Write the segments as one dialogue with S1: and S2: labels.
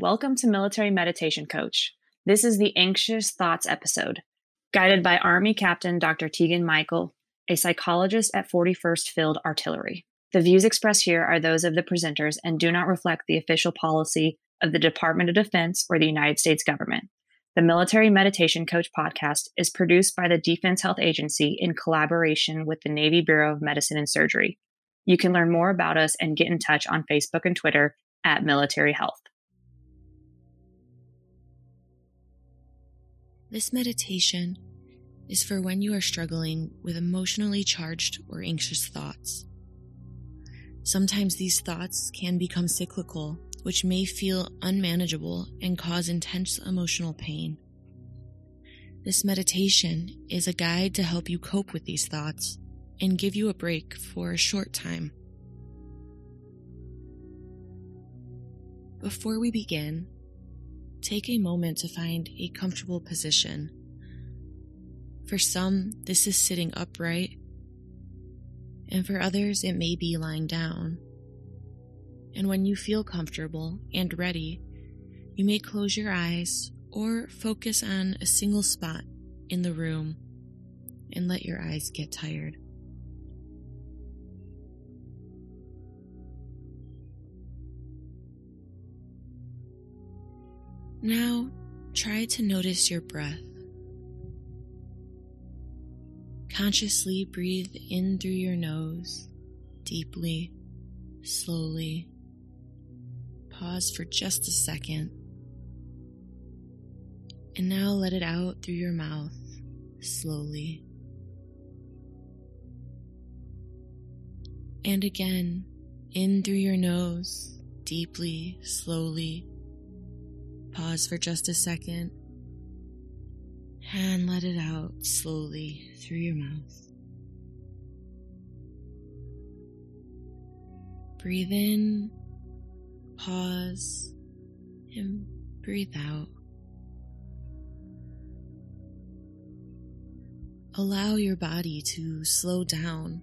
S1: Welcome to Military Meditation Coach. This is the Anxious Thoughts episode, guided by Army Captain Dr. Tegan Michael, a psychologist at 41st Field Artillery. The views expressed here are those of the presenters and do not reflect the official policy of the Department of Defense or the United States government. The Military Meditation Coach podcast is produced by the Defense Health Agency in collaboration with the Navy Bureau of Medicine and Surgery. You can learn more about us and get in touch on Facebook and Twitter at Military Health.
S2: This meditation is for when you are struggling with emotionally charged or anxious thoughts. Sometimes these thoughts can become cyclical, which may feel unmanageable and cause intense emotional pain. This meditation is a guide to help you cope with these thoughts and give you a break for a short time. Before we begin, take a moment to find a comfortable position. For some, this is sitting upright, and for others, it may be lying down. And when you feel comfortable and ready, you may close your eyes or focus on a single spot in the room and let your eyes get tired. Now, try to notice your breath. Consciously breathe in through your nose, deeply, slowly. Pause for just a second. And now let it out through your mouth, slowly. And again, in through your nose, deeply, slowly. Pause for just a second and let it out slowly through your mouth. Breathe in, pause, and breathe out. Allow your body to slow down.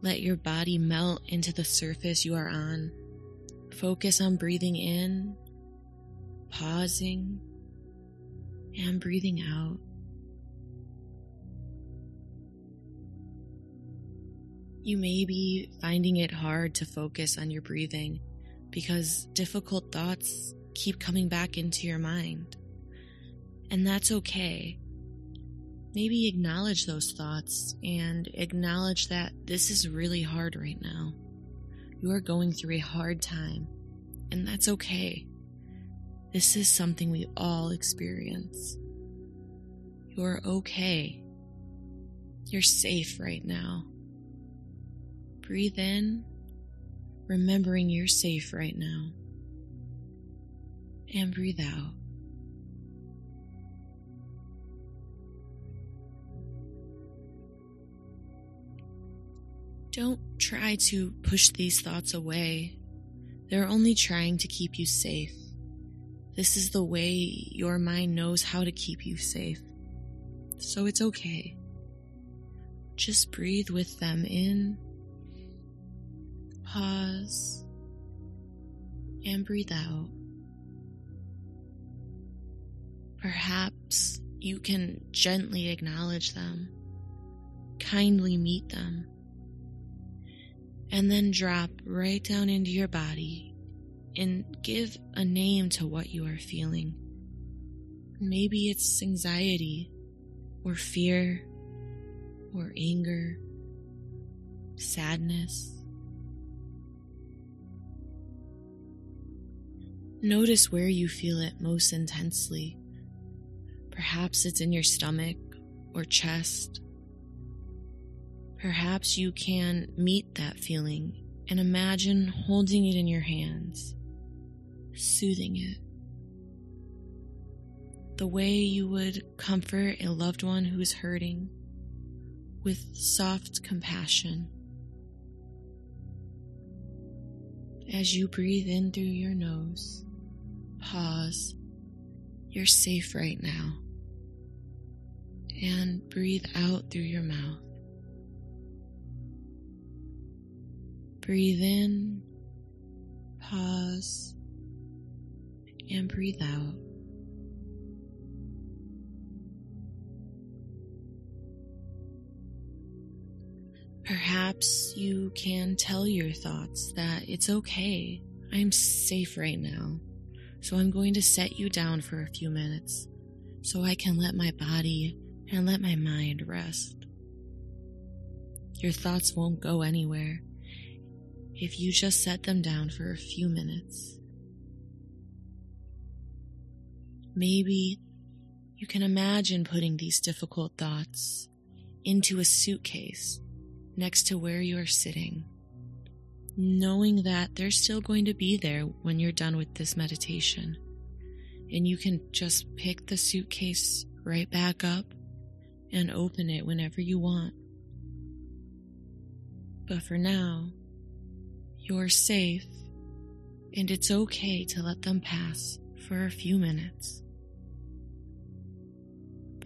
S2: Let your body melt into the surface you are on. Focus on breathing in pausing and breathing out. You may be finding it hard to focus on your breathing because difficult thoughts keep coming back into your mind. And that's okay. Maybe acknowledge those thoughts and acknowledge that this is really hard right now. You are going through a hard time, and that's okay. This is something we all experience. You're okay. You're safe right now. Breathe in, remembering you're safe right now. And breathe out. Don't try to push these thoughts away. They're only trying to keep you safe. This is the way your mind knows how to keep you safe. So it's okay. Just breathe with them in, pause, and breathe out. Perhaps you can gently acknowledge them, kindly meet them, and then drop right down into your body and give a name to what you are feeling. Maybe it's anxiety, or fear, or anger, sadness. Notice where you feel it most intensely. Perhaps it's in your stomach or chest. Perhaps you can meet that feeling and imagine holding it in your hands soothing it. The way you would comfort a loved one who is hurting with soft compassion. As you breathe in through your nose, pause. You're safe right now. And breathe out through your mouth. Breathe in, pause, and breathe out. Perhaps you can tell your thoughts that it's okay. I'm safe right now. So I'm going to set you down for a few minutes so I can let my body and let my mind rest. Your thoughts won't go anywhere if you just set them down for a few minutes. Maybe you can imagine putting these difficult thoughts into a suitcase next to where you are sitting, knowing that they're still going to be there when you're done with this meditation. And you can just pick the suitcase right back up and open it whenever you want. But for now, you're safe, and it's okay to let them pass for a few minutes.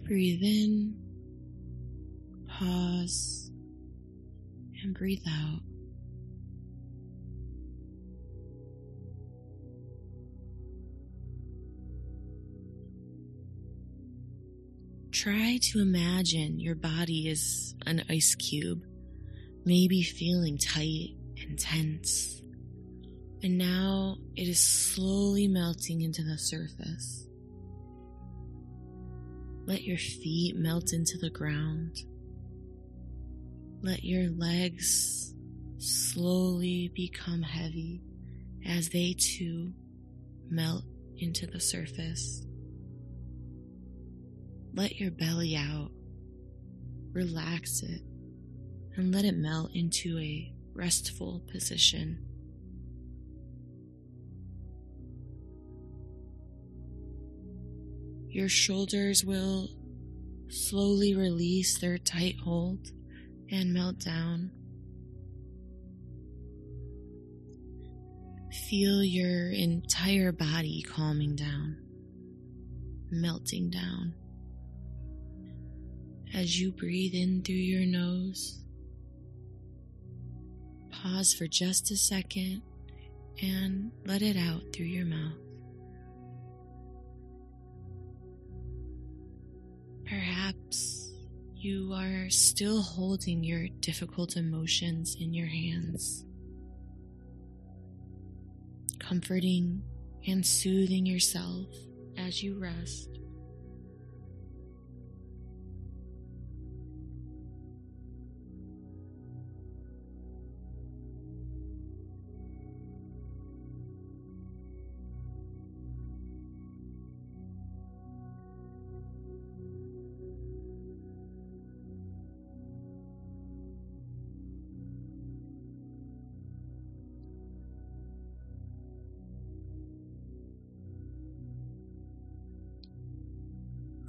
S2: Breathe in, pause, and breathe out. Try to imagine your body is an ice cube, maybe feeling tight and tense. And now it is slowly melting into the surface. Let your feet melt into the ground. Let your legs slowly become heavy as they too melt into the surface. Let your belly out, relax it, and let it melt into a restful position. Your shoulders will slowly release their tight hold and melt down. Feel your entire body calming down, melting down. As you breathe in through your nose, pause for just a second and let it out through your mouth. Perhaps you are still holding your difficult emotions in your hands, comforting and soothing yourself as you rest.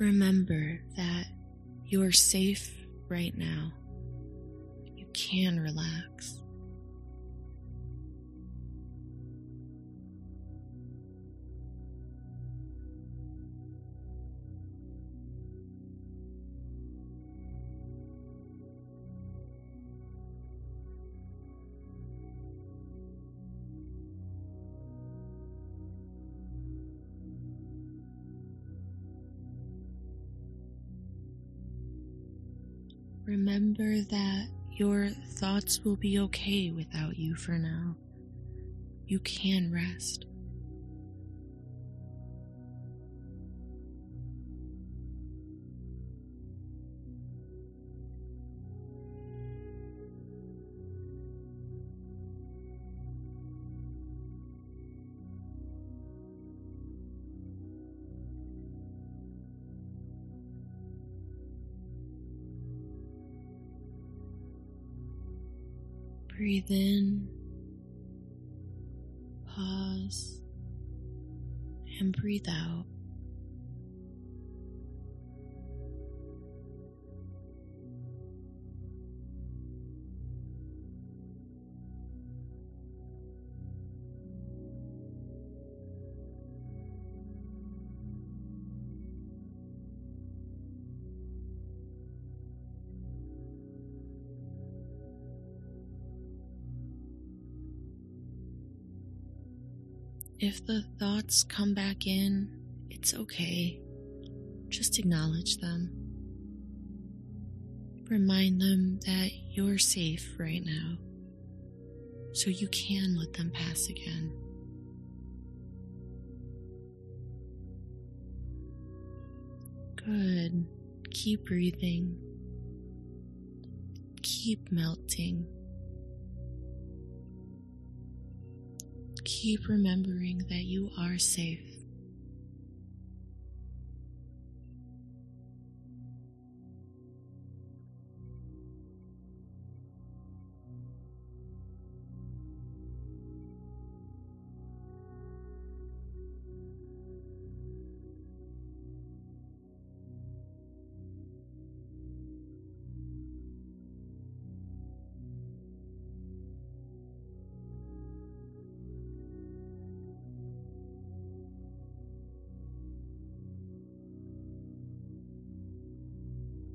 S2: Remember that you're safe right now. You can relax. Remember that your thoughts will be okay without you for now. You can rest. Breathe in, pause, and breathe out. If the thoughts come back in, it's okay. Just acknowledge them. Remind them that you're safe right now, so you can let them pass again. Good. Keep breathing. Keep melting. Keep remembering that you are safe.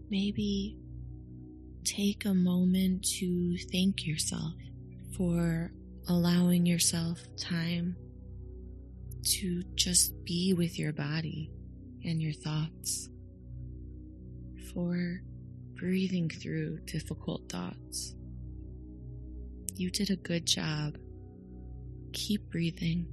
S2: Maybe take a moment to thank yourself for allowing yourself time to just be with your body and your thoughts, for breathing through difficult thoughts. You did a good job. Keep breathing.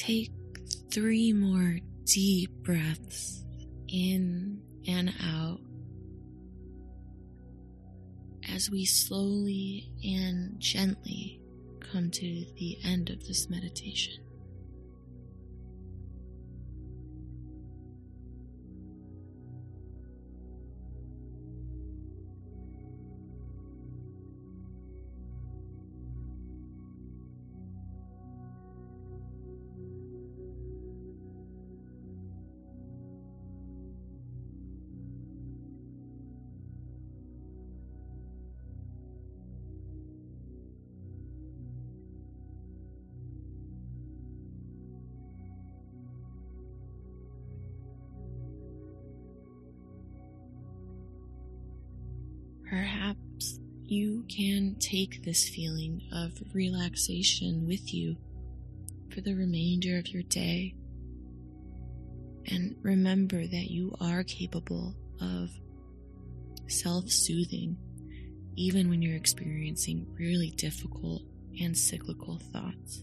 S2: Take three more deep breaths in and out as we slowly and gently come to the end of this meditation. Perhaps you can take this feeling of relaxation with you for the remainder of your day. And remember that you are capable of self soothing even when you're experiencing really difficult and cyclical thoughts.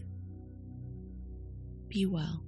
S2: Be well.